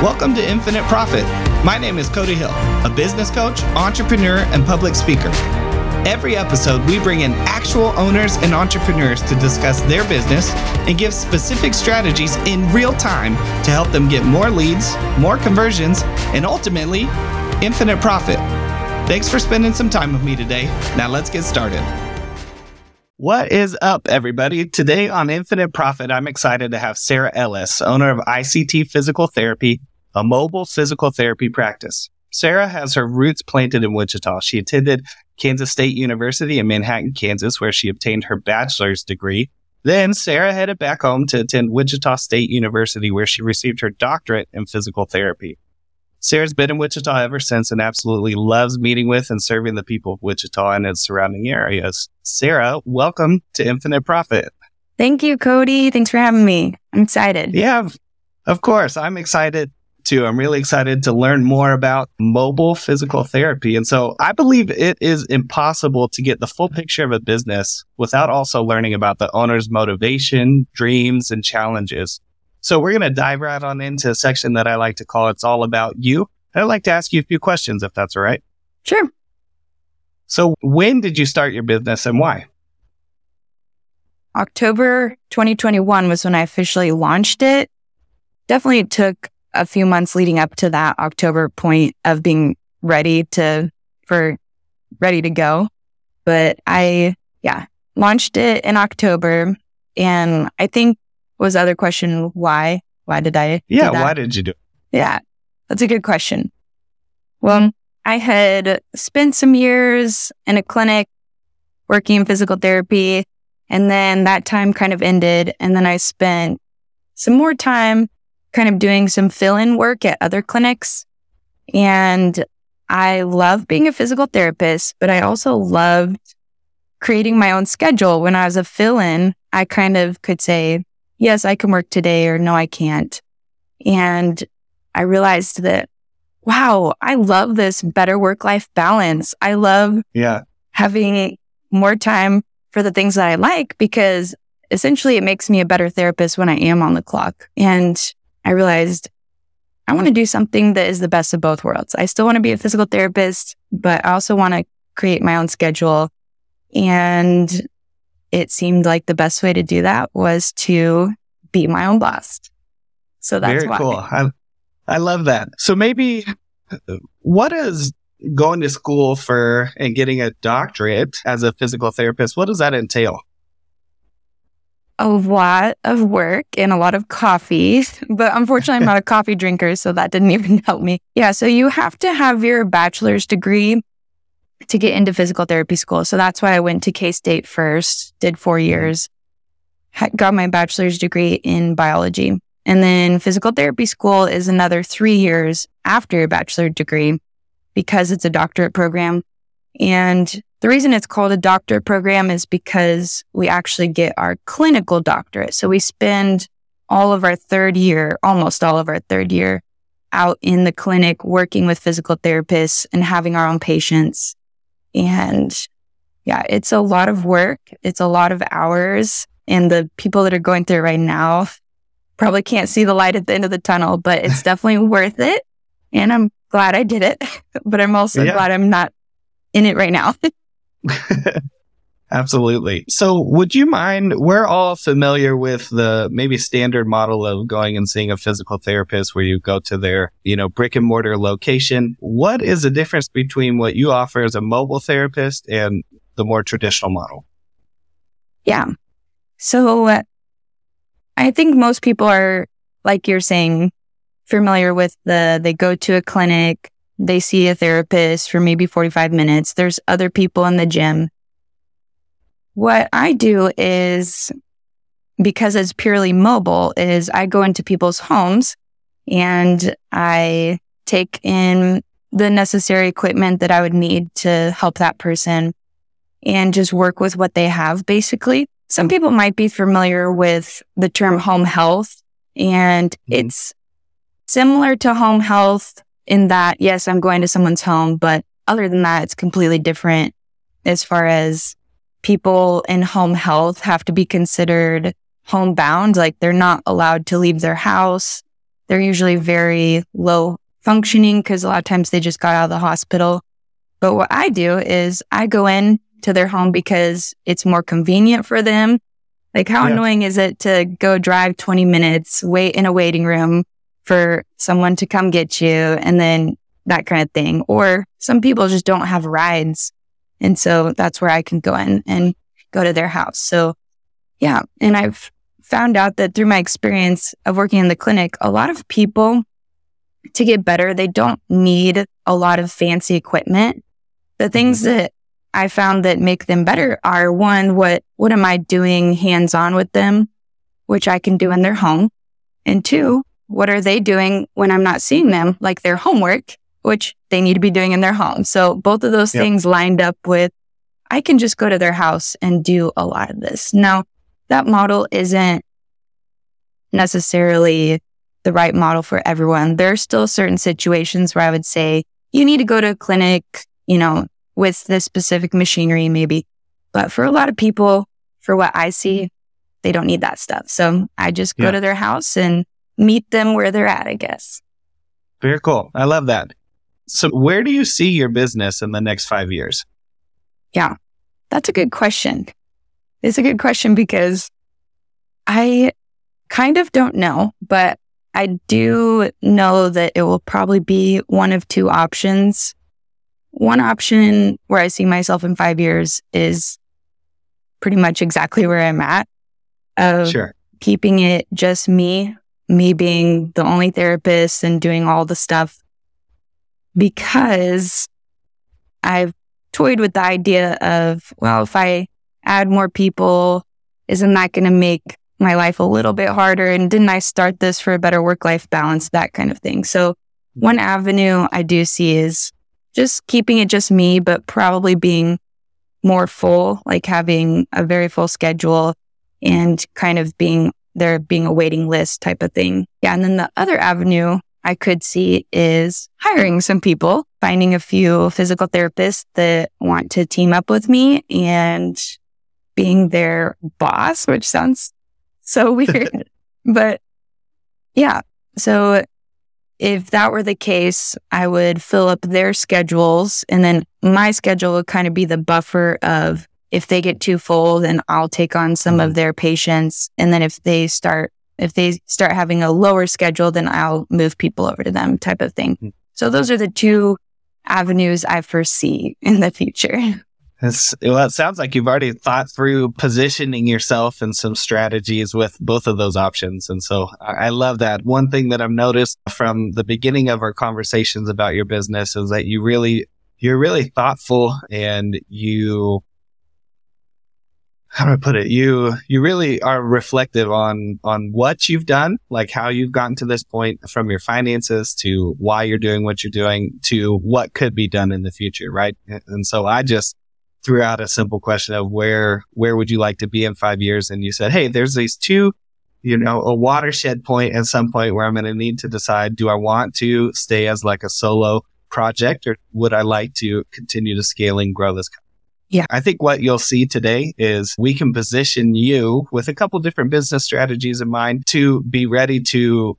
Welcome to Infinite Profit. My name is Cody Hill, a business coach, entrepreneur, and public speaker. Every episode, we bring in actual owners and entrepreneurs to discuss their business and give specific strategies in real time to help them get more leads, more conversions, and ultimately, infinite profit. Thanks for spending some time with me today. Now let's get started. What is up, everybody? Today on Infinite Profit, I'm excited to have Sara Ellis, owner of ICT Physical Therapy, a mobile physical therapy practice. Sara has her roots planted in Wichita. She attended Kansas State University in Manhattan, Kansas, where she obtained her bachelor's degree. Then Sara headed back home to attend Wichita State University, where she received her doctorate in physical therapy. Sara's been in Wichita ever since and absolutely loves meeting with and serving the people of Wichita and its surrounding areas. Sara, welcome to Infinite Profit. Thank you, Cody. Thanks for having me. I'm excited. Yeah, of course. I'm excited I'm really excited to learn more about mobile physical therapy. And so I believe it is impossible to get the full picture of a business without also learning about the owner's motivation, dreams, and challenges. So we're going to dive right on into a section that I like to call It's All About You. I'd like to ask you a few questions if that's all right. Sure. So when did you start your business and why? October 2021 was when I officially launched it. Definitely took a few months leading up to that October point of being ready to, for ready to go. But I, yeah, launched it in October. And I think was the other question why? Why did I? Yeah, why did you do it? Yeah, that's a good question. Well, I had spent some years in a clinic working in physical therapy, and then that time kind of ended. And then I spent some more time kind of doing some fill in work at other clinics. And I love being a physical therapist, but I also loved creating my own schedule. When I was a fill in, I kind of could say, yes, I can work today or no, I can't. And I realized that, wow, I love this better work life balance. I love yeah. having more time for the things that I like because essentially it makes me a better therapist when I am on the clock. And I realized I want to do something that is the best of both worlds. I still want to be a physical therapist, but I also want to create my own schedule. And it seemed like the best way to do that was to be my own boss. So that's very why. cool. I, I love that. So maybe what is going to school for and getting a doctorate as a physical therapist? What does that entail? A lot of work and a lot of coffee, but unfortunately, I'm not a coffee drinker, so that didn't even help me. Yeah, so you have to have your bachelor's degree to get into physical therapy school. So that's why I went to K State first, did four mm-hmm. years, got my bachelor's degree in biology. And then physical therapy school is another three years after your bachelor degree because it's a doctorate program. And the reason it's called a doctorate program is because we actually get our clinical doctorate. So we spend all of our third year, almost all of our third year out in the clinic working with physical therapists and having our own patients and yeah, it's a lot of work. It's a lot of hours. And the people that are going through it right now probably can't see the light at the end of the tunnel, but it's definitely worth it. And I'm glad I did it, but I'm also yeah. glad I'm not in it right now. Absolutely. So, would you mind? We're all familiar with the maybe standard model of going and seeing a physical therapist where you go to their, you know, brick and mortar location. What is the difference between what you offer as a mobile therapist and the more traditional model? Yeah. So, uh, I think most people are, like you're saying, familiar with the, they go to a clinic, they see a therapist for maybe 45 minutes. There's other people in the gym what I do is because it's purely mobile is I go into people's homes and I take in the necessary equipment that I would need to help that person and just work with what they have basically. Some people might be familiar with the term home health and mm-hmm. it's similar to home health in that, yes, I'm going to someone's home, but other than that, it's completely different as far as people in home health have to be considered homebound. Like they're not allowed to leave their house. they're usually very low functioning because a lot of times they just got out of the hospital. But what I do is I go in to their home because it's more convenient for them. Like how yeah. annoying is it to go drive 20 minutes, wait in a waiting room for someone to come get you and then that kind of thing. Or some people just don't have rides. And so that's where I can go in and go to their house. So yeah. And I've found out that through my experience of working in the clinic, a lot of people to get better, they don't need a lot of fancy equipment. The things mm-hmm. that I found that make them better are one, what, what am I doing hands on with them, which I can do in their home? And two, what are they doing when I'm not seeing them, like their homework, which they need to be doing in their home. So both of those yep. things lined up with, I can just go to their house and do a lot of this. Now, that model isn't necessarily the right model for everyone. There are still certain situations where I would say you need to go to a clinic, you know, with this specific machinery, maybe. But for a lot of people, for what I see, they don't need that stuff. So I just go yeah. to their house and meet them where they're at, I guess. Very cool. I love that. So, where do you see your business in the next five years? Yeah, that's a good question. It's a good question because I kind of don't know, but I do know that it will probably be one of two options. One option where I see myself in five years is pretty much exactly where I'm at. Of sure. keeping it just me, me being the only therapist and doing all the stuff because I've toyed with the idea of, well, if I add more people, isn't that going to make my life a little bit harder? And didn't I start this for a better work life balance? That kind of thing. So mm-hmm. one avenue I do see is just keeping it just me, but probably being more full, like having a very full schedule and kind of being there being a waiting list type of thing. Yeah. And then the other avenue I could see is hiring some people, finding a few physical therapists that want to team up with me and being their boss, which sounds so weird. but yeah. So if that were the case, I would fill up their schedules and then my schedule would kind of be the buffer of if they get too full, then I'll take on some mm-hmm. of their patients. And then if they start, if they start having a lower schedule, then I'll move people over to them type of thing. Mm-hmm. So those are the two avenues I foresee in the future. It's, well, it sounds like you've already thought through positioning yourself and some strategies with both of those options. And so I love that. One thing that I've noticed from the beginning of our conversations about your business is that you really, you're really thoughtful and you, how do I put it? You, you really are reflective on, on what you've done, like how you've gotten to this point from your finances to why you're doing what you're doing to what could be done in the future. Right. And so I just, threw out a simple question of where where would you like to be in five years, and you said, hey, there's these two, you know, a watershed point at some point where I'm going to need to decide: do I want to stay as like a solo project, or would I like to continue to scale and grow this? Company? Yeah. I think what you'll see today is we can position you with a couple different business strategies in mind to be ready to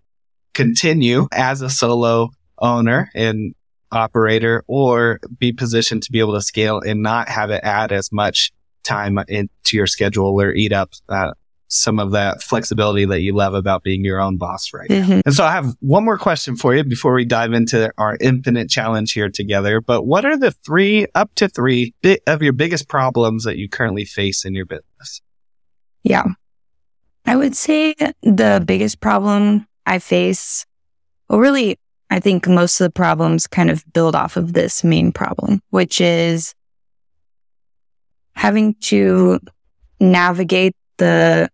continue as a solo owner and operator or be positioned to be able to scale and not have it add as much time into your schedule or eat up uh, some of that flexibility that you love about being your own boss right mm-hmm. now. And so I have one more question for you before we dive into our infinite challenge here together. But what are the three up to three bi- of your biggest problems that you currently face in your business? Yeah. I would say the biggest problem I face, well, really I think most of the problems kind of build off of this main problem, which is having to navigate the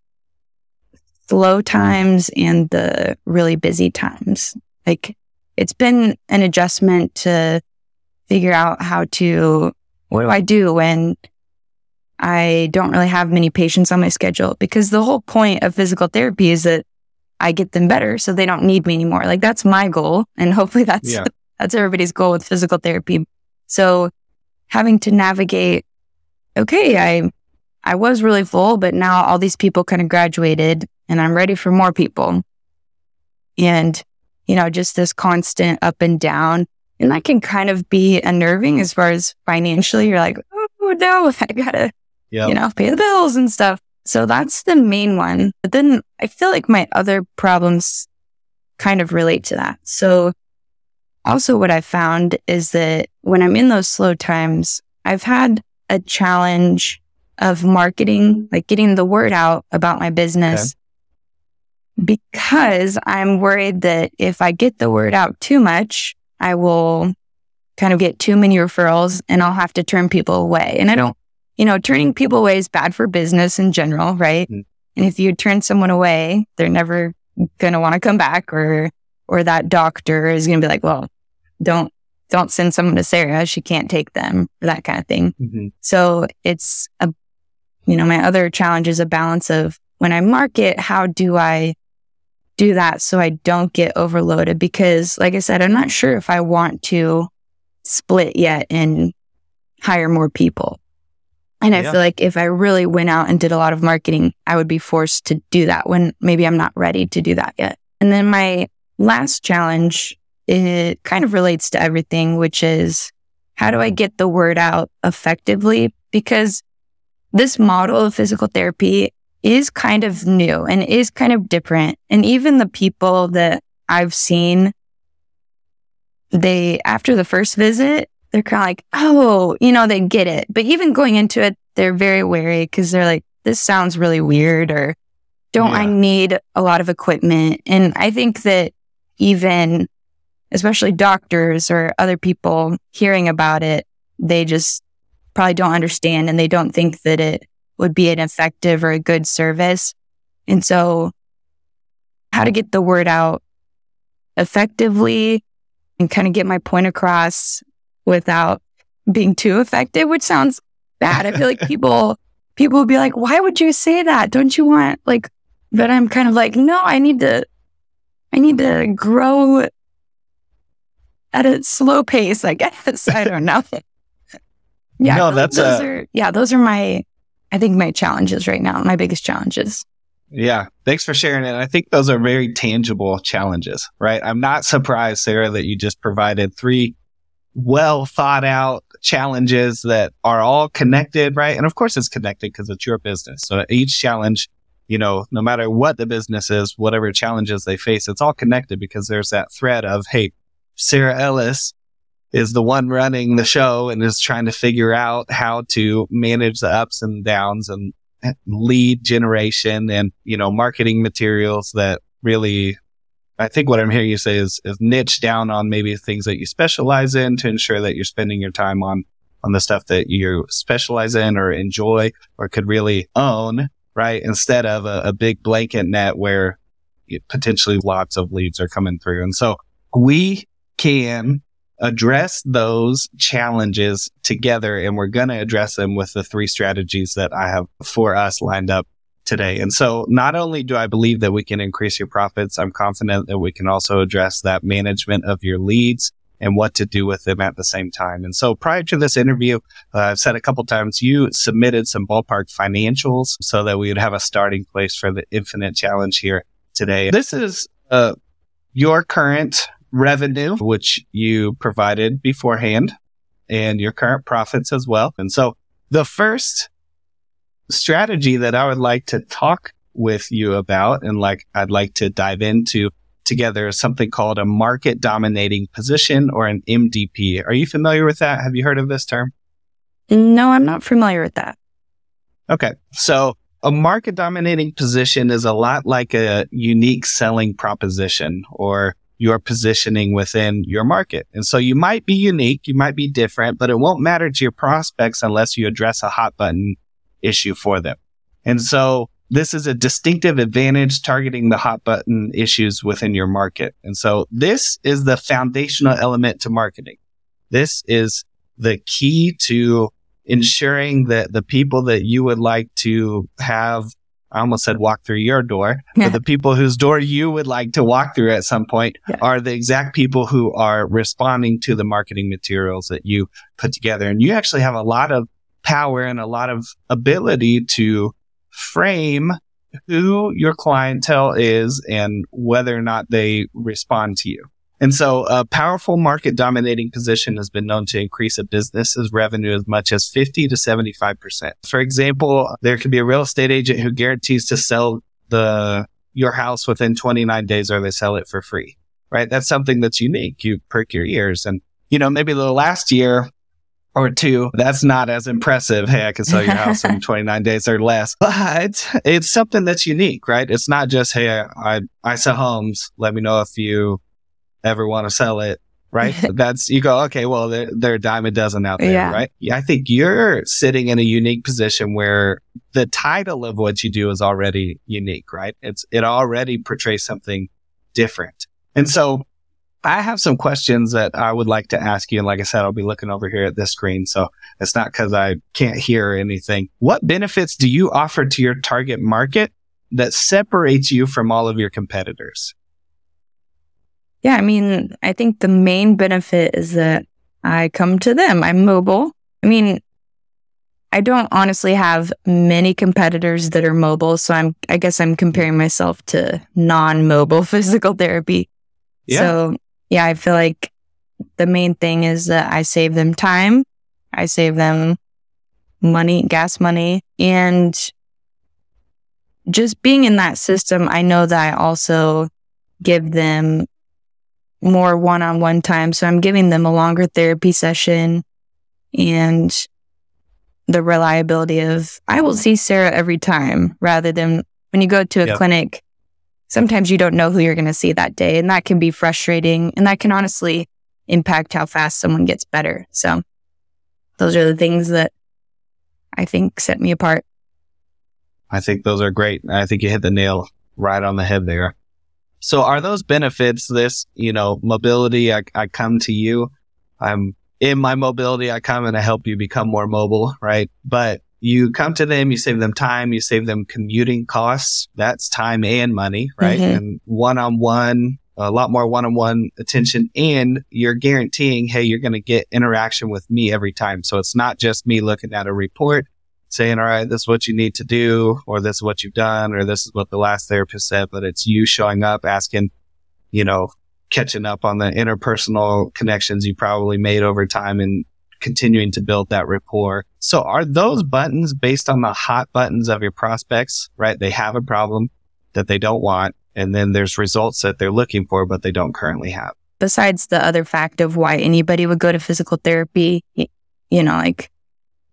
slow times and the really busy times. Like it's been an adjustment to figure out how to, what do I do when I don't really have many patients on my schedule? Because the whole point of physical therapy is that I get them better so they don't need me anymore. Like that's my goal. And hopefully that's, yeah. that's everybody's goal with physical therapy. So having to navigate, okay, I, I was really full, but now all these people kind of graduated and I'm ready for more people. And you know, just this constant up and down. And that can kind of be unnerving as far as financially. You're like, oh no, I gotta, yep. you know, pay the bills and stuff. So that's the main one. But then I feel like my other problems kind of relate to that. So also what I found is that when I'm in those slow times, I've had a challenge of marketing, like getting the word out about my business okay. Because I'm worried that if I get the word out too much, I will kind of get too many referrals and I'll have to turn people away. And I don't, you know, turning people away is bad for business in general, right? Mm-hmm. And if you turn someone away, they're never going to want to come back or, or that doctor is going to be like, well, don't, don't send someone to Sara. She can't take them or that kind of thing. Mm-hmm. So it's a, you know, my other challenge is a balance of when I market, how do I do that so I don't get overloaded? Because like I said, I'm not sure if I want to split yet and hire more people. And I feel like if I really went out and did a lot of marketing, I would be forced to do that when maybe I'm not ready to do that yet. And then my last challenge, it kind of relates to everything, which is how do I get the word out effectively? Because this model of physical therapy is kind of new and is kind of different. And even the people that I've seen, they, after the first visit, they're kind of like, oh, you know, they get it. But even going into it, they're very wary because they're like, this sounds really weird or don't yeah. I need a lot of equipment? And I think that even, especially doctors or other people hearing about it, they just probably don't understand and they don't think that it would be an effective or a good service. And so how to get the word out effectively and kind of get my point across without being too effective, which sounds bad. I feel like people people will be like, why would you say that? Don't you want like but I'm kind of like, no, I need to I need to grow at a slow pace, I guess. I don't know. yeah. No, that's those a... are yeah, those are my I think my challenges right now, my biggest challenges. Yeah. Thanks for sharing it. I think those are very tangible challenges, right? I'm not surprised, Sara, that you just provided three well thought out challenges that are all connected, right? And of course it's connected because it's your business. So each challenge, you know, no matter what the business is, whatever challenges they face, it's all connected because there's that thread of, Hey, Sara Ellis is the one running the show and is trying to figure out how to manage the ups and downs and lead generation and, you know, marketing materials that really I think what I'm hearing you say is, is niche down on maybe things that you specialize in to ensure that you're spending your time on, on the stuff that you specialize in or enjoy or could really own, right? Instead of a, a big blanket net where potentially lots of leads are coming through. And so we can address those challenges together and we're going to address them with the three strategies that I have for us lined up today. And so not only do I believe that we can increase your profits, I'm confident that we can also address that management of your leads and what to do with them at the same time. And so prior to this interview, uh, I've said a couple times, you submitted some ballpark financials so that we would have a starting place for the infinite challenge here today. This is, uh, your current revenue, which you provided beforehand and your current profits as well. And so the first strategy that I would like to talk with you about and like I'd like to dive into together is something called a market dominating position or an MDP. Are you familiar with that? Have you heard of this term? No, I'm not familiar with that. Okay. So a market dominating position is a lot like a unique selling proposition or your positioning within your market. And so you might be unique, you might be different, but it won't matter to your prospects unless you address a hot button issue for them. And so this is a distinctive advantage targeting the hot button issues within your market. And so this is the foundational element to marketing. This is the key to ensuring that the people that you would like to have I almost said walk through your door, but the people whose door you would like to walk through at some point yeah. are the exact people who are responding to the marketing materials that you put together. And you actually have a lot of power and a lot of ability to frame who your clientele is and whether or not they respond to you. And so a powerful market dominating position has been known to increase a business's revenue as much as 50 to 75%. For example, there could be a real estate agent who guarantees to sell the your house within 29 days or they sell it for free, right? That's something that's unique. You perk your ears and, you know, maybe the last year or two, that's not as impressive. Hey, I can sell your house in 29 days or less, but it's something that's unique, right? It's not just, Hey, I, I sell homes. Let me know if you ever want to sell it. Right. That's, you go, okay, well, they're, they're a dime a dozen out there. Yeah. Right. Yeah. I think you're sitting in a unique position where the title of what you do is already unique, right? It's, it already portrays something different. And so I have some questions that I would like to ask you. And like I said, I'll be looking over here at this screen. So it's not because I can't hear anything. What benefits do you offer to your target market that separates you from all of your competitors? Yeah, I mean, I think the main benefit is that I come to them. I'm mobile. I mean, I don't honestly have many competitors that are mobile, so I'm I guess I'm comparing myself to non-mobile physical therapy. Yeah. So, yeah, I feel like the main thing is that I save them time, I save them money, gas money, and just being in that system, I know that I also give them more one on one time. So I'm giving them a longer therapy session and the reliability of, I will see Sara every time rather than when you go to a yep. clinic, sometimes you don't know who you're going to see that day. And that can be frustrating. And that can honestly impact how fast someone gets better. So those are the things that I think set me apart. I think those are great. I think you hit the nail right on the head there. So are those benefits this, you know, mobility? I, I come to you. I'm in my mobility. I come and I help you become more mobile, right? But you come to them, you save them time, you save them commuting costs. That's time and money, right? Mm-hmm. And one on one, a lot more one on one attention. And you're guaranteeing, hey, you're going to get interaction with me every time. So it's not just me looking at a report saying, all right, this is what you need to do, or this is what you've done, or this is what the last therapist said, but it's you showing up, asking, you know, catching up on the interpersonal connections you probably made over time and continuing to build that rapport. So are those buttons based on the hot buttons of your prospects, right? They have a problem that they don't want. And then there's results that they're looking for, but they don't currently have. Besides the other fact of why anybody would go to physical therapy, you know, like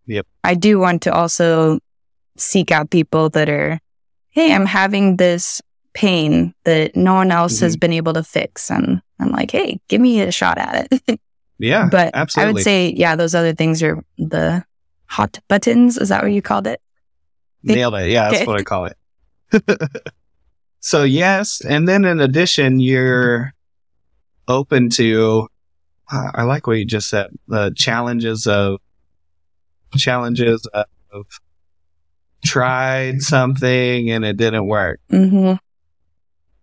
Yep. I do want to also seek out people that are, hey, I'm having this pain that no one else mm-hmm. has been able to fix. And I'm like, hey, give me a shot at it. yeah. But absolutely. I would say, yeah, those other things are the hot buttons. Is that what you called it? Nailed it. Yeah, that's what I call it. so, yes. And then in addition, you're open to, uh, I like what you just said, the challenges of challenges of tried something and it didn't work. Mm-hmm.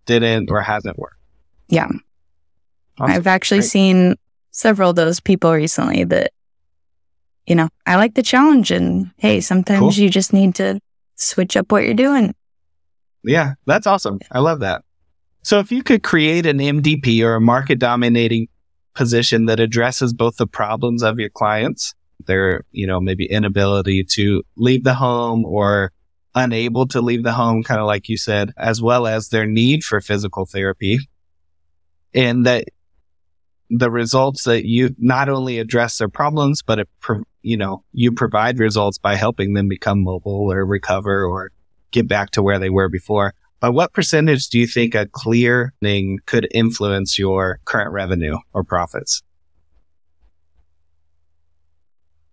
Didn't or hasn't worked. Yeah. Awesome. I've actually Great. seen several of those people recently that, you know, I like the challenge and hey, sometimes cool. you just need to switch up what you're doing. Yeah, that's awesome. I love that. So if you could create an MDP or a market dominating position that addresses both the problems of your clients their, you know, maybe inability to leave the home or unable to leave the home, kind of like you said, as well as their need for physical therapy. And that the results that you not only address their problems, but it, you know, you provide results by helping them become mobile or recover or get back to where they were before. By what percentage do you think a clear thing could influence your current revenue or profits?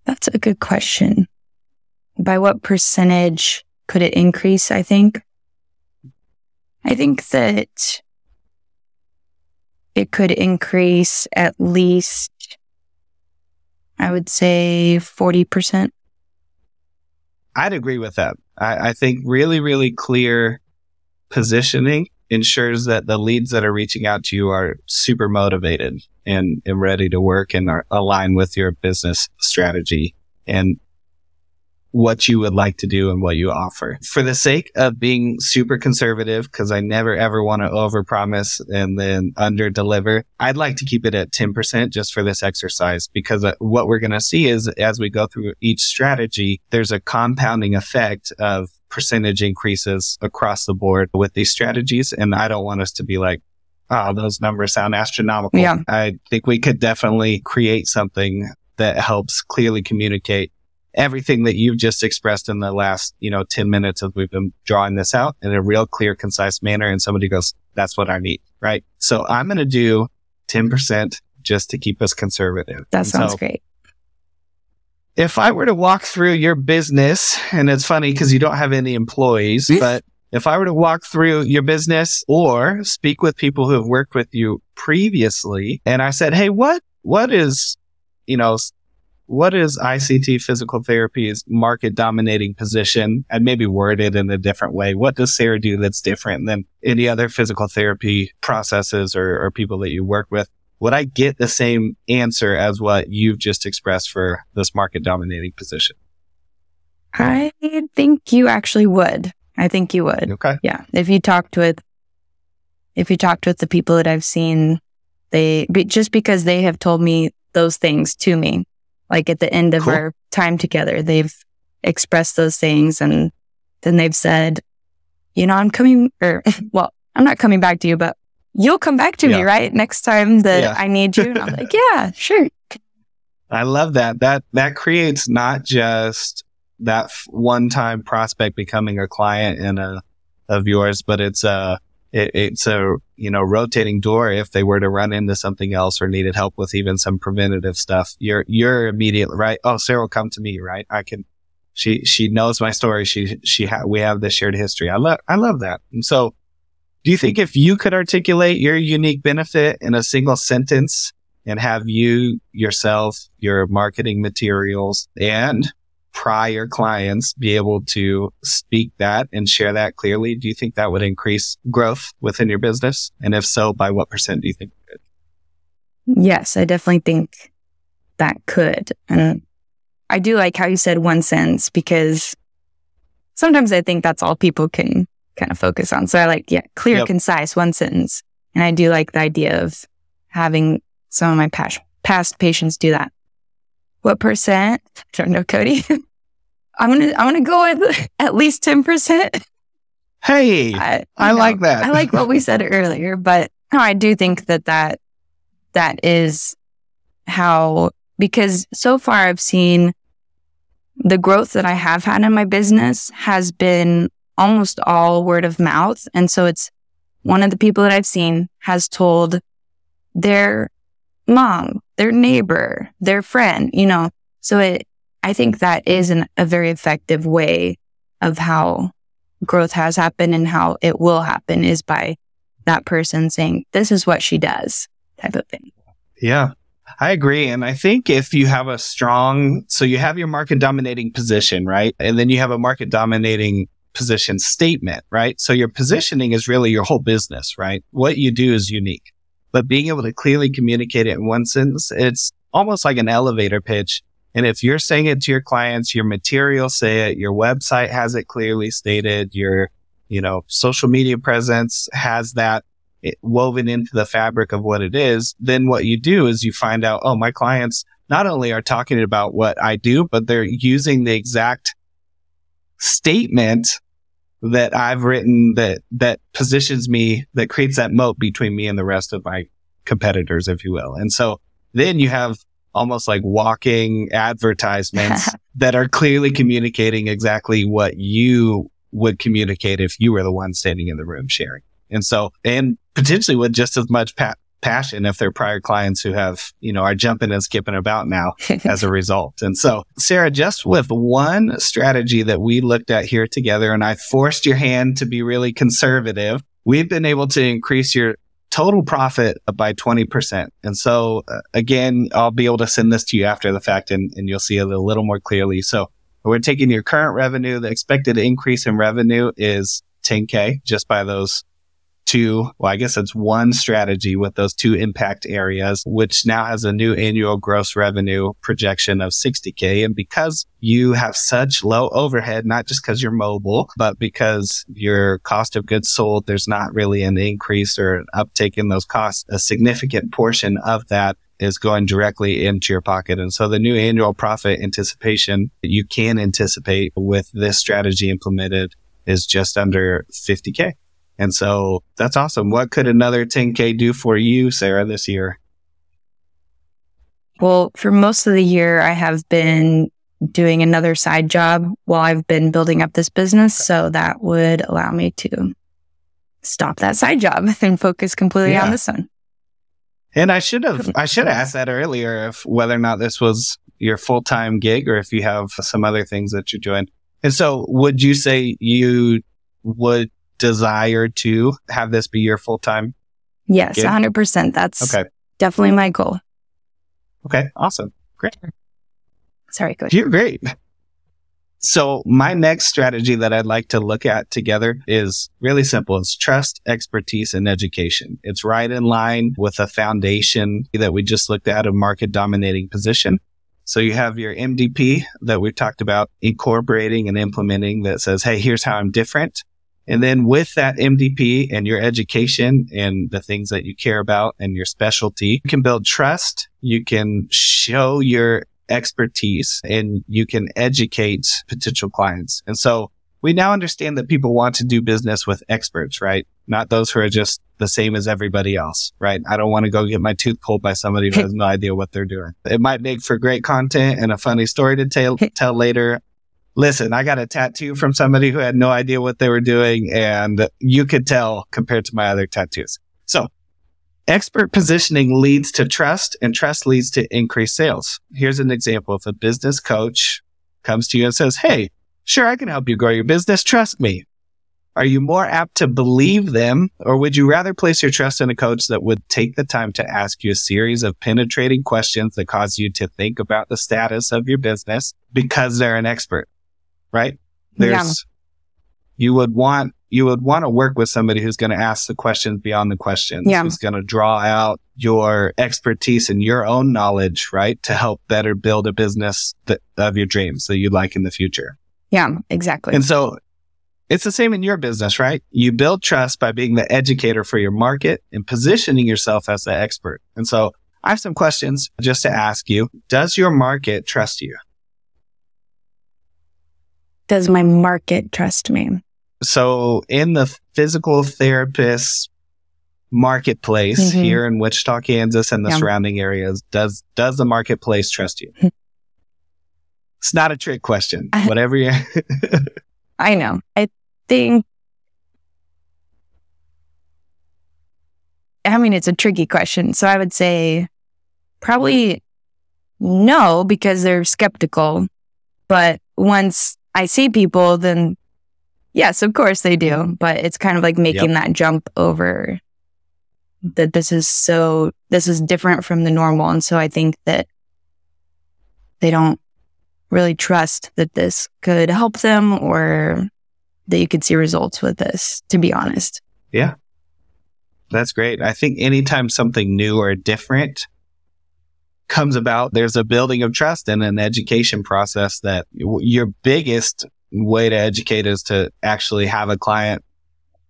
That's a good question. By what percentage could it increase? I think. I think that it could increase at least, I would say 40%. I'd agree with that. I, I think really, really clear positioning ensures that the leads that are reaching out to you are super motivated and, and ready to work and are aligned with your business strategy. And what you would like to do and what you offer. For the sake of being super conservative, because I never ever want to overpromise and then under deliver, I'd like to keep it at 10% just for this exercise because uh, what we're going to see is as we go through each strategy, there's a compounding effect of percentage increases across the board with these strategies. And I don't want us to be like, oh, those numbers sound astronomical. Yeah. I think we could definitely create something that helps clearly communicate everything that you've just expressed in the last, you know, 10 minutes as we've been drawing this out in a real clear, concise manner. And somebody goes, that's what I need. Right. So I'm going to do 10% just to keep us conservative. That And sounds so great. If I were to walk through your business, and it's funny because you don't have any employees, but if I were to walk through your business or speak with people who have worked with you previously, and I said, Hey, what, what is, you know, what is ICT physical therapy's market dominating position? And maybe word it in a different way. What does Sara do that's different than any other physical therapy processes or, or people that you work with? Would I get the same answer as what you've just expressed for this market dominating position? I think you actually would. I think you would. Okay. Yeah. If you talked with, if you talked with the people that I've seen, they be, just because they have told me those things to me, like at the end of Cool. our time together, they've expressed those things and then they've said, you know, I'm coming, or well, I'm not coming back to you, but you'll come back to Yeah. me, right? Next time that Yeah. I need you. And I'm like, yeah, sure. I love that. That, that creates not just that one time prospect becoming a client in a, of yours, but it's a, it, it's a, you know, rotating door. If they were to run into something else or needed help with even some preventative stuff, you're, you're immediately right. Oh, Sara will come to me, right? I can, she, she knows my story. She, she, ha- we have this shared history. I love, I love that. And so do you think if you could articulate your unique benefit in a single sentence and have you yourself, your marketing materials and prior clients be able to speak that and share that clearly, do you think that would increase growth within your business? And if so, by what percent do you think? it could? Yes, I definitely think that could. And I do like how you said one sentence because sometimes I think that's all people can kind of focus on. So I like, yeah, clear, Yep. concise, one sentence. And I do like the idea of having some of my past, past patients do that. What percent? I don't know, Cody. I'm gonna I'm gonna go with at least ten percent. Hey, I, I know, like that. I like what we said earlier, but no, I do think that that that is how because so far I've seen the growth that I have had in my business has been almost all word of mouth, and so it's one of the people that I've seen has told their mom, their neighbor, their friend, you know. So it I think that is an, a very effective way of how growth has happened and how it will happen is by that person saying, this is what she does type of thing. Yeah, I agree. And I think if you have a strong, so you have your market dominating position, right? And then you have a market dominating position statement, right? So your positioning is really your whole business, right? What you do is unique, but being able to clearly communicate it in one sentence, it's almost like an elevator pitch. And if you're saying it to your clients, your material say it, your website has it clearly stated, your, you know, social media presence has that eh, woven into the fabric of what it is, then what you do is you find out, oh, my clients not only are talking about what I do, but they're using the exact statement that I've written that, that positions me, that creates that moat between me and the rest of my competitors, if you will. And so then you have almost like walking advertisements that are clearly communicating exactly what you would communicate if you were the one standing in the room sharing. And so, and potentially with just as much pa- passion if they're prior clients who have, you know, are jumping and skipping about now as a result. And so, Sara, just with one strategy that we looked at here together, and I forced your hand to be really conservative, we've been able to increase your total profit by 20%. And so, uh, again, I'll be able to send this to you after the fact and, and you'll see it a little more clearly. So, we're taking your current revenue, the expected increase in revenue is 10K just by those two, well, I guess it's one strategy with those two impact areas, which now has a new annual gross revenue projection of 60K. And because you have such low overhead, not just because you're mobile, but because your cost of goods sold, there's not really an increase or an uptake in those costs. A significant portion of that is going directly into your pocket. And so the new annual profit anticipation that you can anticipate with this strategy implemented is just under 50K. And so that's awesome. What could another 10K do for you, Sara, this year? Well, for most of the year, I have been doing another side job while I've been building up this business. So that would allow me to stop that side job and focus completely yeah. on this one. And I should have I should have asked that earlier if whether or not this was your full time gig or if you have some other things that you're doing. And so would you say you would desire to have this be your full time? Yes, gig? 100%. That's okay. definitely my goal. Okay, awesome. Great. Sorry, coach. You're great. So my next strategy that I'd like to look at together is really simple. It's trust, expertise, and education. It's right in line with a foundation that we just looked at, a market dominating position. So you have your MDP that we've talked about incorporating and implementing that says, Hey, here's how I'm different. And then with that MDP and your education and the things that you care about and your specialty, you can build trust. You can show your expertise and you can educate potential clients. And so we now understand that people want to do business with experts, right? Not those who are just the same as everybody else, right? I don't want to go get my tooth pulled by somebody who has no idea what they're doing. It might make for great content and a funny story to tell, tell later. Listen, I got a tattoo from somebody who had no idea what they were doing and you could tell compared to my other tattoos. So Expert positioning leads to trust and trust leads to increased sales. Here's an example. If a business coach comes to you and says, Hey, sure, I can help you grow your business. Trust me. Are you more apt to believe them or would you rather place your trust in a coach that would take the time to ask you a series of penetrating questions that cause you to think about the status of your business because they're an expert, right? There's, yeah. you would want you would want to work with somebody who's going to ask the questions beyond the questions, yeah. who's going to draw out your expertise and your own knowledge, right? To help better build a business that, of your dreams that you'd like in the future. Yeah, exactly. And so it's the same in your business, right? You build trust by being the educator for your market and positioning yourself as the expert. And so I have some questions just to ask you. Does your market trust you? Does my market trust me? So in the physical therapist marketplace mm-hmm. here in Wichita, Kansas and the yeah. surrounding areas, does, does the marketplace trust you? it's not a trick question. Whatever you I know. I think I mean it's a tricky question. So I would say probably no because they're skeptical. But once I see people then Yes, of course they do. But it's kind of like making yep. that jump over that this is so, this is different from the normal. And so I think that they don't really trust that this could help them or that you could see results with this, to be honest. Yeah. That's great. I think anytime something new or different comes about, there's a building of trust and an education process that your biggest way to educate is to actually have a client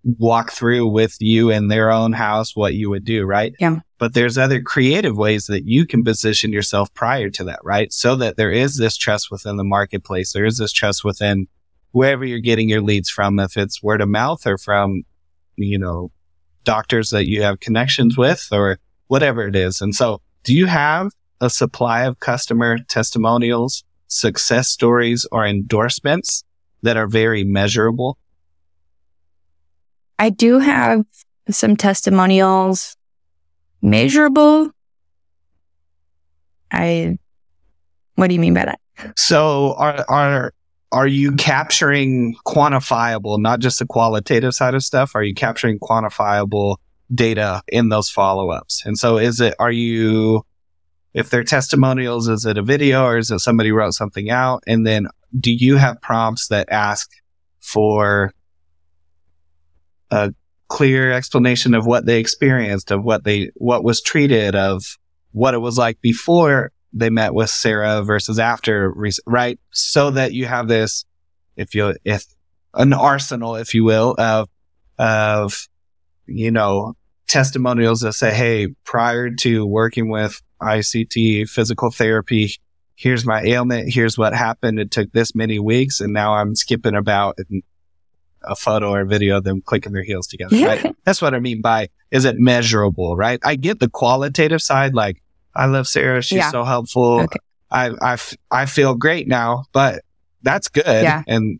walk through with you in their own house what you would do, right? Yeah. But there's other creative ways that you can position yourself prior to that, right? So that there is this trust within the marketplace. There is this trust within wherever you're getting your leads from, if it's word of mouth or from, you know, doctors that you have connections with or whatever it is. And so do you have a supply of customer testimonials, success stories or endorsements that are very measurable? I do have some testimonials measurable. I, what do you mean by that? So are, are, are you capturing quantifiable, not just the qualitative side of stuff? Are you capturing quantifiable data in those follow ups? And so is it, are you, if they're testimonials, is it a video or is it somebody wrote something out? And then do you have prompts that ask for a clear explanation of what they experienced, of what they, what was treated, of what it was like before they met with Sara versus after, right? So that you have this, if you, if an arsenal, if you will, of, of, you know, testimonials that say, Hey, prior to working with ICT physical therapy, here's my ailment. Here's what happened. It took this many weeks. And now I'm skipping about a photo or video of them clicking their heels together. Right? That's what I mean by is it measurable, right? I get the qualitative side. Like I love Sara. She's yeah. so helpful. Okay. I, I, I feel great now, but that's good. Yeah. And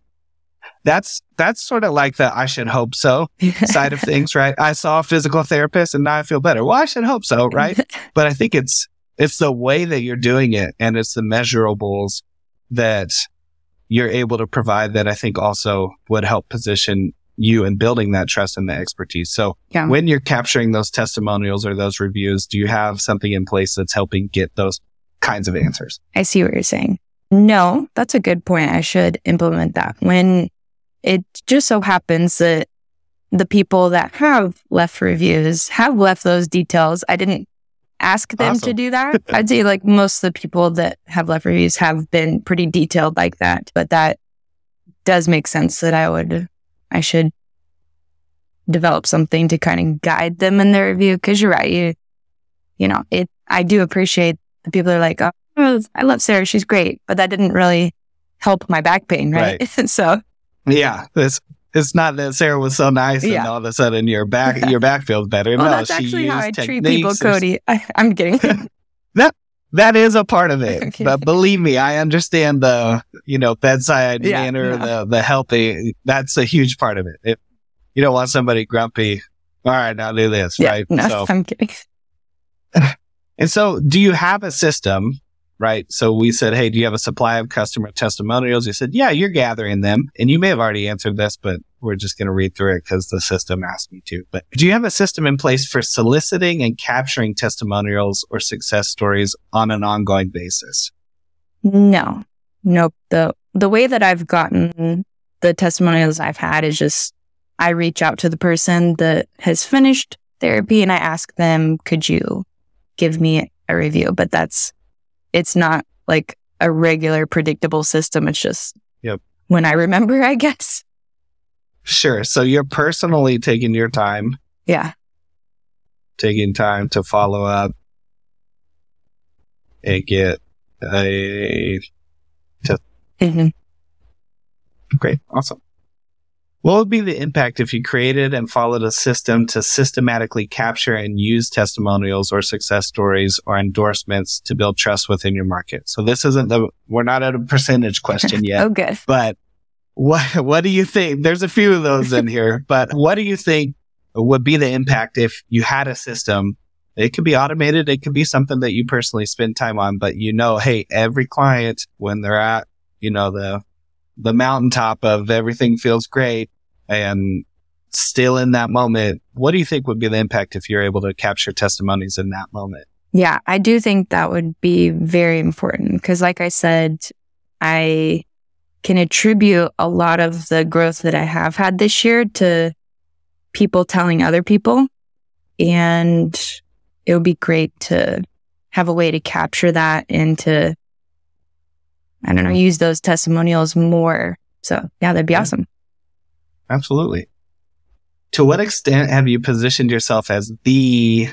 that's, that's sort of like the I should hope so side of things, right? I saw a physical therapist and now I feel better. Well, I should hope so, right? but I think it's, it's the way that you're doing it and it's the measurables that you're able to provide that I think also would help position you in building that trust and the expertise. So yeah. when you're capturing those testimonials or those reviews, do you have something in place that's helping get those kinds of answers? I see what you're saying. No, that's a good point. I should implement that. When it just so happens that the people that have left reviews have left those details. I didn't ask them awesome. to do that. I'd say like most of the people that have left reviews have been pretty detailed like that, but that does make sense that I would, I should develop something to kind of guide them in their review. Cause you're right. You, you know, it, I do appreciate the people are like, oh, I love Sara. She's great, but that didn't really help my back pain. Right. right. so yeah, this it's not that Sara was so nice yeah. and all of a sudden your back your back feels better. well, no, that's actually how I treat people, Cody. I, am kidding. that that is a part of it. But believe me, I understand the you know bedside yeah, manner, the the healthy. That's a huge part of it. If you don't want somebody grumpy, all right, now do this, yeah, right? No, so, I'm kidding. And so, do you have a system right? So we said, Hey, do you have a supply of customer testimonials? You said, yeah, you're gathering them. And you may have already answered this, but we're just going to read through it because the system asked me to. But do you have a system in place for soliciting and capturing testimonials or success stories on an ongoing basis? No, nope. The, the way that I've gotten the testimonials I've had is just I reach out to the person that has finished therapy and I ask them, could you give me a review? But that's it's not like a regular predictable system. It's just yep. when I remember, I guess. Sure. So you're personally taking your time. Yeah. Taking time to follow up and get a test. Mm-hmm. Great. Awesome. What would be the impact if you created and followed a system to systematically capture and use testimonials or success stories or endorsements to build trust within your market? So this isn't the, we're not at a percentage question yet. oh, good. But what, what do you think? There's a few of those in here, but what do you think would be the impact if you had a system? It could be automated. It could be something that you personally spend time on, but you know, hey, every client when they're at, you know, the the mountaintop of everything feels great and still in that moment, what do you think would be the impact if you're able to capture testimonies in that moment? Yeah, I do think that would be very important because, like I said, I can attribute a lot of the growth that I have had this year to people telling other people. And it would be great to have a way to capture that and to I don't know, use those testimonials more. So yeah, that'd be yeah. awesome. Absolutely. To what extent have you positioned yourself as the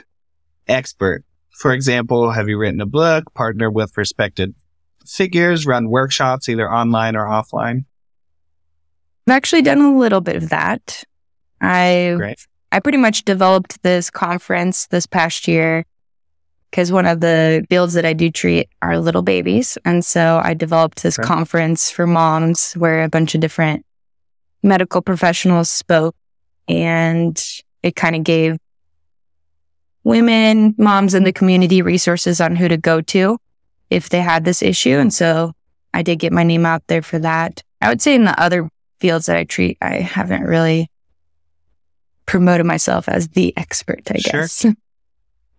expert? For example, have you written a book, partnered with respected figures, run workshops, either online or offline? I've actually done a little bit of that. I I pretty much developed this conference this past year because one of the fields that I do treat are little babies. And so I developed this okay. conference for moms where a bunch of different medical professionals spoke and it kind of gave women, moms in the community resources on who to go to if they had this issue. And so I did get my name out there for that. I would say in the other fields that I treat, I haven't really promoted myself as the expert, I sure. guess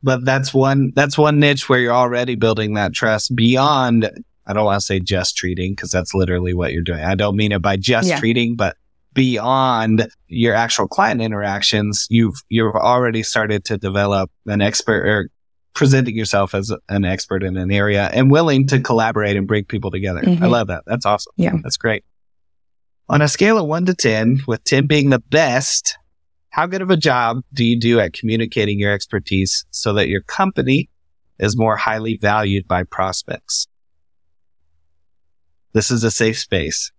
but that's one that's one niche where you're already building that trust beyond I don't want to say just treating because that's literally what you're doing. I don't mean it by just yeah. treating, but beyond your actual client interactions, you've, you've already started to develop an expert or presenting yourself as an expert in an area and willing to collaborate and bring people together. Mm-hmm. I love that. That's awesome. Yeah. That's great. On a scale of one to 10, with 10 being the best, how good of a job do you do at communicating your expertise so that your company is more highly valued by prospects? This is a safe space.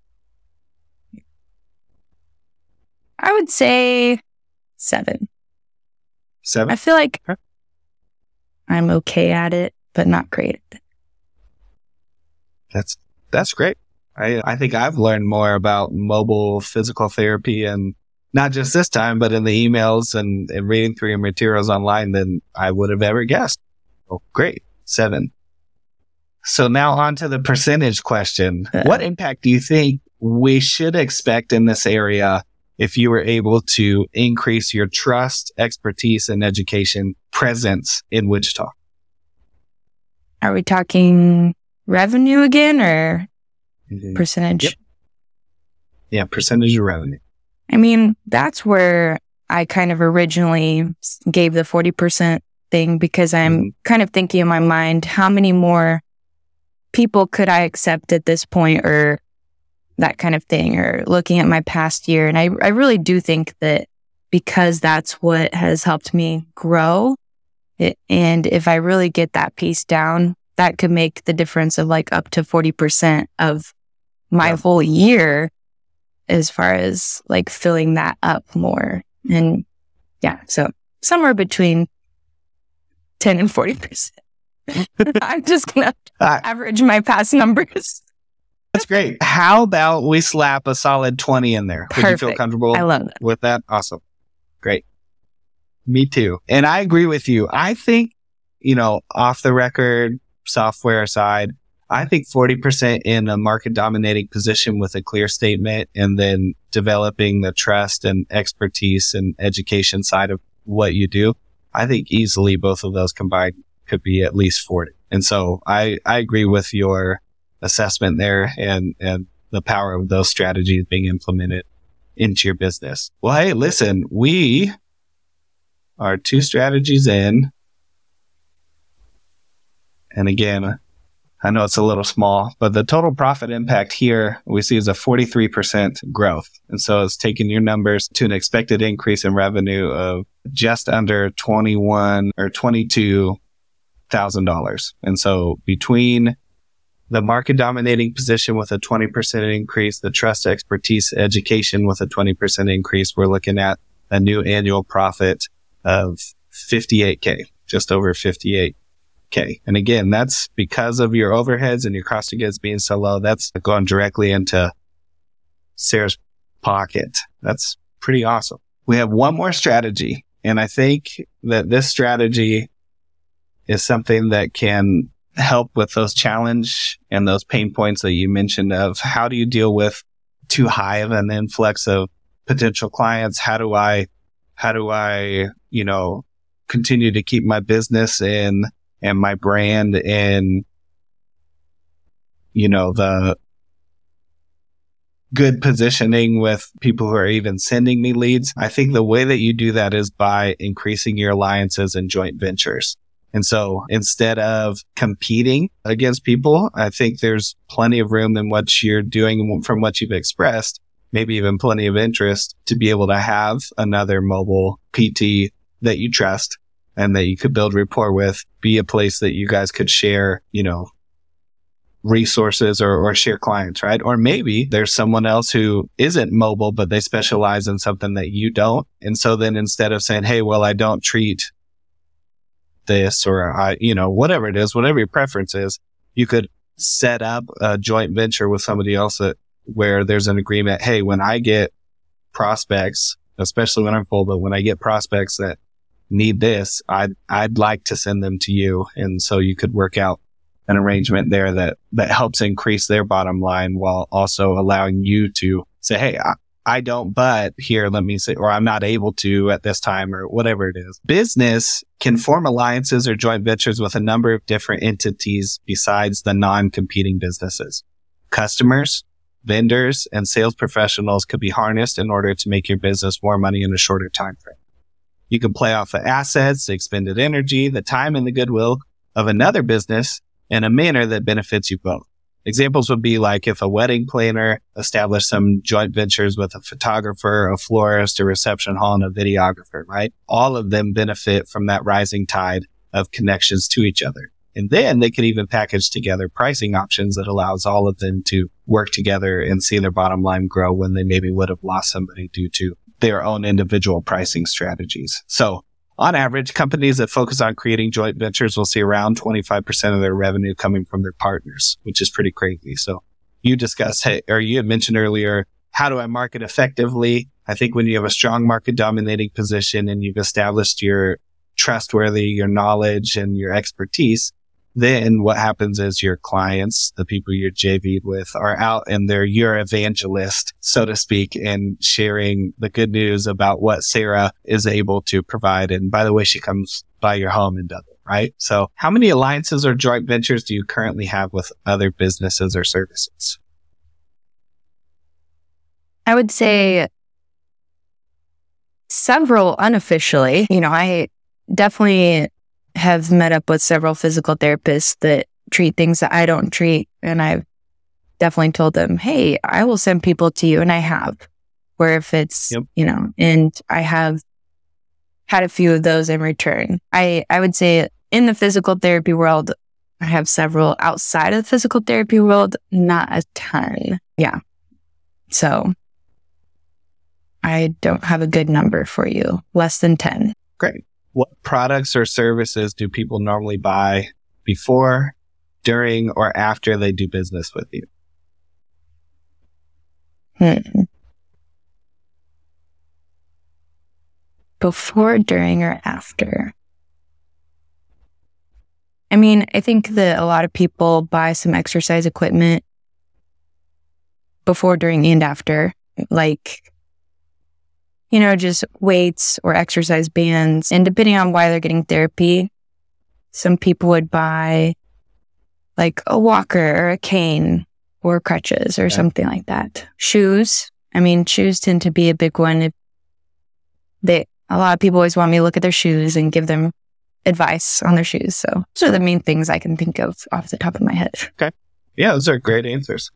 I would say seven. Seven? I feel like. I'm okay at it, but not great at it. That's that's great. I I think I've learned more about mobile physical therapy and not just this time, but in the emails and, and reading through your materials online than I would have ever guessed. Oh, great. Seven. So now on to the percentage question. what impact do you think we should expect in this area if you were able to increase your trust, expertise, and education presence in Wichita? Are we talking revenue again or mm-hmm. percentage? Yep. Yeah, percentage of revenue. I mean, that's where I kind of originally gave the 40% thing because I'm mm-hmm. kind of thinking in my mind, how many more people could I accept at this point or that kind of thing or looking at my past year. And I, I really do think that because that's what has helped me grow. It, and if I really get that piece down, that could make the difference of like up to 40% of my yeah. whole year as far as like filling that up more. And yeah, so somewhere between 10 and 40%. I'm just going to uh, average my past numbers. That's great. How about we slap a solid 20 in there? Perfect. Would you feel comfortable I love that. with that? Awesome. Great. Me too. And I agree with you. I think, you know, off the record software side, I think 40% in a market dominating position with a clear statement and then developing the trust and expertise and education side of what you do. I think easily both of those combined could be at least 40. And so I, I agree with your assessment there and, and the power of those strategies being implemented into your business. Well, hey, listen, we are two strategies in. And again, I know it's a little small, but the total profit impact here we see is a 43% growth. And so it's taking your numbers to an expected increase in revenue of just under 21 or $22,000. And so between the market dominating position with a 20% increase, the trust expertise education with a 20% increase, we're looking at a new annual profit of 58K, just over 58K. And again, that's because of your overheads and your cost of goods being so low. That's going directly into Sara's pocket. That's pretty awesome. We have one more strategy. And I think that this strategy is something that can help with those challenge and those pain points that you mentioned of how do you deal with too high of an influx of potential clients? How do I, how do I, you know, continue to keep my business in and my brand in, you know, the good positioning with people who are even sending me leads. I think the way that you do that is by increasing your alliances and joint ventures. And so instead of competing against people, I think there's plenty of room in what you're doing from what you've expressed, maybe even plenty of interest to be able to have another mobile PT that you trust and that you could build rapport with, be a place that you guys could share, you know, resources or, or share clients, right? Or maybe there's someone else who isn't mobile, but they specialize in something that you don't. And so then instead of saying, Hey, well, I don't treat this or I, you know, whatever it is, whatever your preference is, you could set up a joint venture with somebody else that where there's an agreement. Hey, when I get prospects, especially when I'm full, but when I get prospects that need this, I'd, I'd like to send them to you. And so you could work out an arrangement there that, that helps increase their bottom line while also allowing you to say, Hey, I, I don't, but here, let me say, or I'm not able to at this time or whatever it is. Business can form alliances or joint ventures with a number of different entities besides the non-competing businesses. Customers, vendors and sales professionals could be harnessed in order to make your business more money in a shorter time frame. You can play off the assets, the expended energy, the time and the goodwill of another business in a manner that benefits you both. Examples would be like if a wedding planner established some joint ventures with a photographer, a florist, a reception hall, and a videographer, right? All of them benefit from that rising tide of connections to each other. And then they could even package together pricing options that allows all of them to work together and see their bottom line grow when they maybe would have lost somebody due to their own individual pricing strategies. So on average, companies that focus on creating joint ventures will see around 25% of their revenue coming from their partners, which is pretty crazy. So you discussed, hey, or you had mentioned earlier, how do I market effectively? I think when you have a strong market dominating position and you've established your trustworthy, your knowledge and your expertise, then what happens is your clients, the people you're JV'd with are out and they're your evangelist, so to speak, and sharing the good news about what Sara is able to provide. And by the way, she comes by your home and does it, right? So how many alliances or joint ventures do you currently have with other businesses or services? I would say several unofficially. You know, I definitely have met up with several physical therapists that treat things that I don't treat. And I've definitely told them, Hey, I will send people to you. And I have, where if it's, yep. you know, and I have had a few of those in return. I, I would say in the physical therapy world, I have several outside of the physical therapy world, not a ton. Yeah. So I don't have a good number for you, less than 10. Great what products or services do people normally buy before, during, or after they do business with you? Hmm. Before, during, or after? I mean, I think that a lot of people buy some exercise equipment before, during, and after. Like you know, just weights or exercise bands. And depending on why they're getting therapy, some people would buy like a walker or a cane or crutches or okay. something like that. Shoes. I mean, shoes tend to be a big one. They, a lot of people always want me to look at their shoes and give them advice on their shoes. So those are the main things I can think of off the top of my head. Okay. Yeah, those are great answers.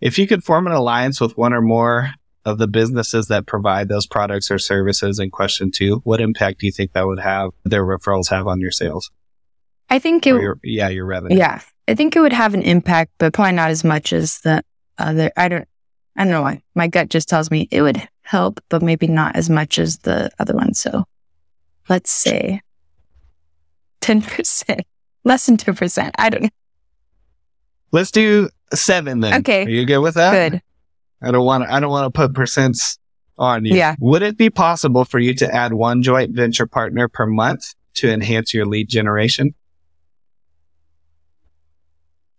If you could form an alliance with one or more of the businesses that provide those products or services in question two, what impact do you think that would have, their referrals have on your sales? I think it, your, yeah, your revenue. Yeah. I think it would have an impact, but probably not as much as the other. I don't, I don't know why. My gut just tells me it would help, but maybe not as much as the other one. So let's say 10%, less than 2%. I don't know. Let's do seven then. Okay. Are you good with that? Good. I don't want to, I don't want to put percents on you. Yeah. Would it be possible for you to add one joint venture partner per month to enhance your lead generation?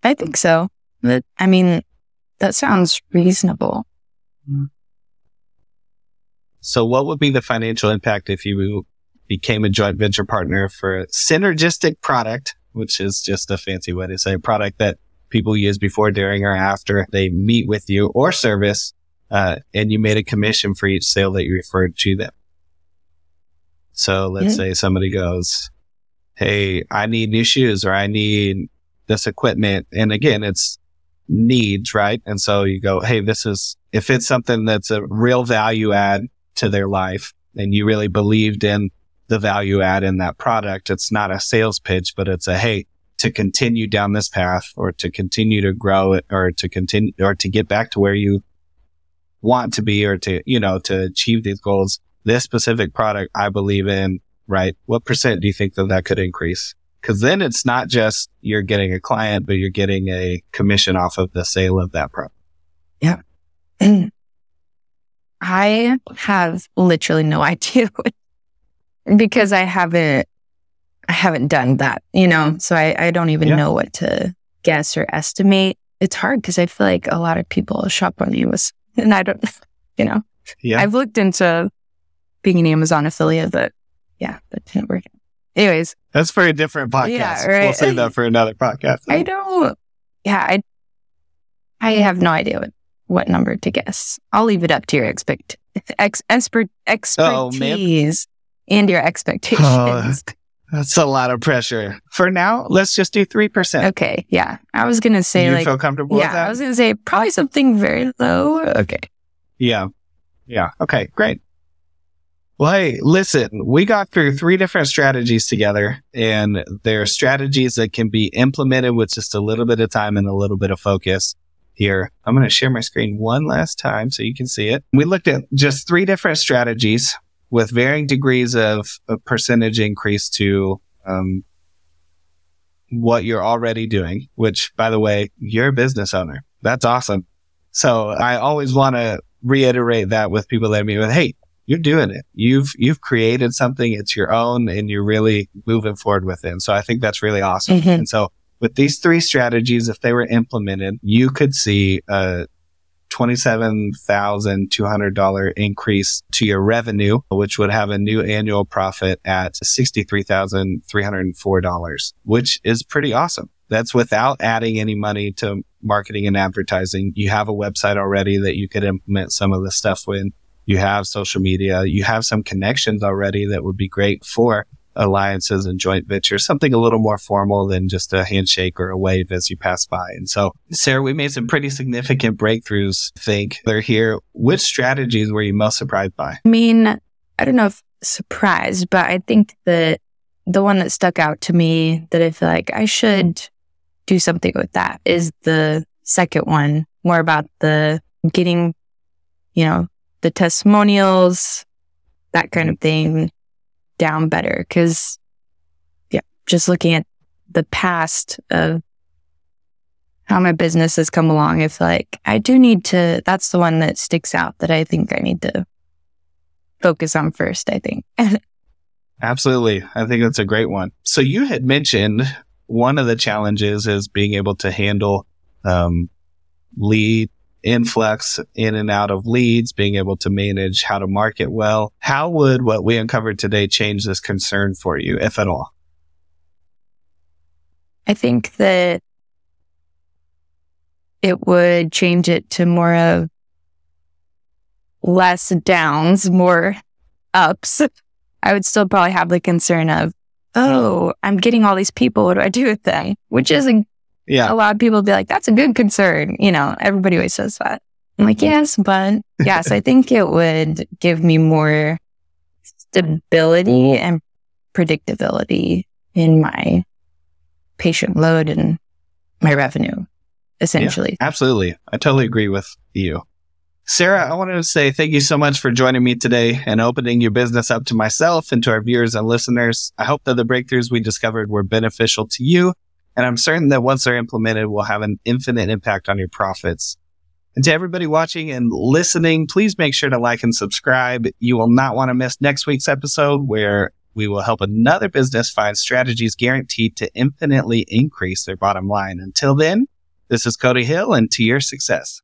I think so. That, I mean, that sounds reasonable. So what would be the financial impact if you became a joint venture partner for a synergistic product, which is just a fancy way to say a product that people use before, during, or after they meet with you or service, uh, and you made a commission for each sale that you referred to them. So let's yeah. say somebody goes, Hey, I need new shoes or I need this equipment. And again, it's needs, right? And so you go, Hey, this is, if it's something that's a real value add to their life and you really believed in the value add in that product, it's not a sales pitch, but it's a, Hey, to continue down this path or to continue to grow it or to continue or to get back to where you want to be or to, you know, to achieve these goals, this specific product I believe in, right? What percent do you think that that could increase? Cause then it's not just you're getting a client, but you're getting a commission off of the sale of that product. Yeah. I have literally no idea because I haven't I haven't done that, you know, so I, I don't even yeah. know what to guess or estimate. It's hard because I feel like a lot of people shop on Amazon and I don't, you know, yeah. I've looked into being an Amazon affiliate, but yeah, that didn't work. Anyways, that's for a different podcast. Yeah, right. We'll save that for another podcast. I don't, yeah, I, I have no idea what what number to guess. I'll leave it up to your expect ex, expert Oh, expertise and your expectations. Oh, That's a lot of pressure. For now, let's just do 3%. okay, yeah. I was gonna say you like feel comfortable with yeah, that? I was gonna say probably something very low. Okay. Yeah. Yeah. Okay, great. Well, hey, listen, we got through three different strategies together, and they're strategies that can be implemented with just a little bit of time and a little bit of focus. Here, I'm going to share my screen one last time so you can see it. We looked at just three different strategies with varying degrees of, of percentage increase to um, what you're already doing, which, by the way, you're a business owner. That's awesome. So I always want to reiterate that with people that I meet with, hey, you're doing it. You've you've created something. It's your own, and you're really moving forward with it. And so I think that's really awesome. Mhm. And so with these three strategies, if they were implemented, you could see a twenty-seven thousand two hundred dollar increase to your revenue, which would have a new annual profit at sixty-three thousand three hundred and four dollars, which is pretty awesome. That's without adding any money to marketing and advertising. You have a website already that you could implement some of the stuff with. You have social media. You have some connections already that would be great for alliances and joint ventures, something a little more formal than just a handshake or a wave as you pass by. And so, Sara, we made some pretty significant breakthroughs. I think they're here. Which strategies were you most surprised by? I mean, I don't know if surprised, but I think that the one that stuck out to me that I feel like I should do something with that is the second one, more about the getting, you know, the testimonials, that kind of thing down better. Cause yeah, just looking at the past of how my business has come along, it's like I do need to, that's the one that sticks out that I think I need to focus on first, I think. Absolutely. I think that's a great one. So you had mentioned one of the challenges is being able to handle um, lead influx in and out of leads, being able to manage how to market well. How would what we uncovered today change this concern for you, if at all? I think that it would change it to more of less downs, more ups. I would still probably have the concern of, oh, I'm getting all these people. What do I do with them? Which is a, Yeah. a lot of people be like, that's a good concern. You know, everybody always says that. I'm like, mm-hmm. yes, but yes, I think it would give me more stability and predictability in my patient load and my revenue, essentially. Absolutely. I totally agree with you. Sara, I wanted to say thank you so much for joining me today and opening your business up to myself and to our viewers and listeners. I hope that the breakthroughs we discovered were beneficial to you. And I'm certain that once they're implemented, will have an infinite impact on your profits. And to everybody watching and listening, please make sure to like and subscribe. You will not want to miss next week's episode where we will help another business find strategies guaranteed to infinitely increase their bottom line. Until then, this is Cody Hill and to your success.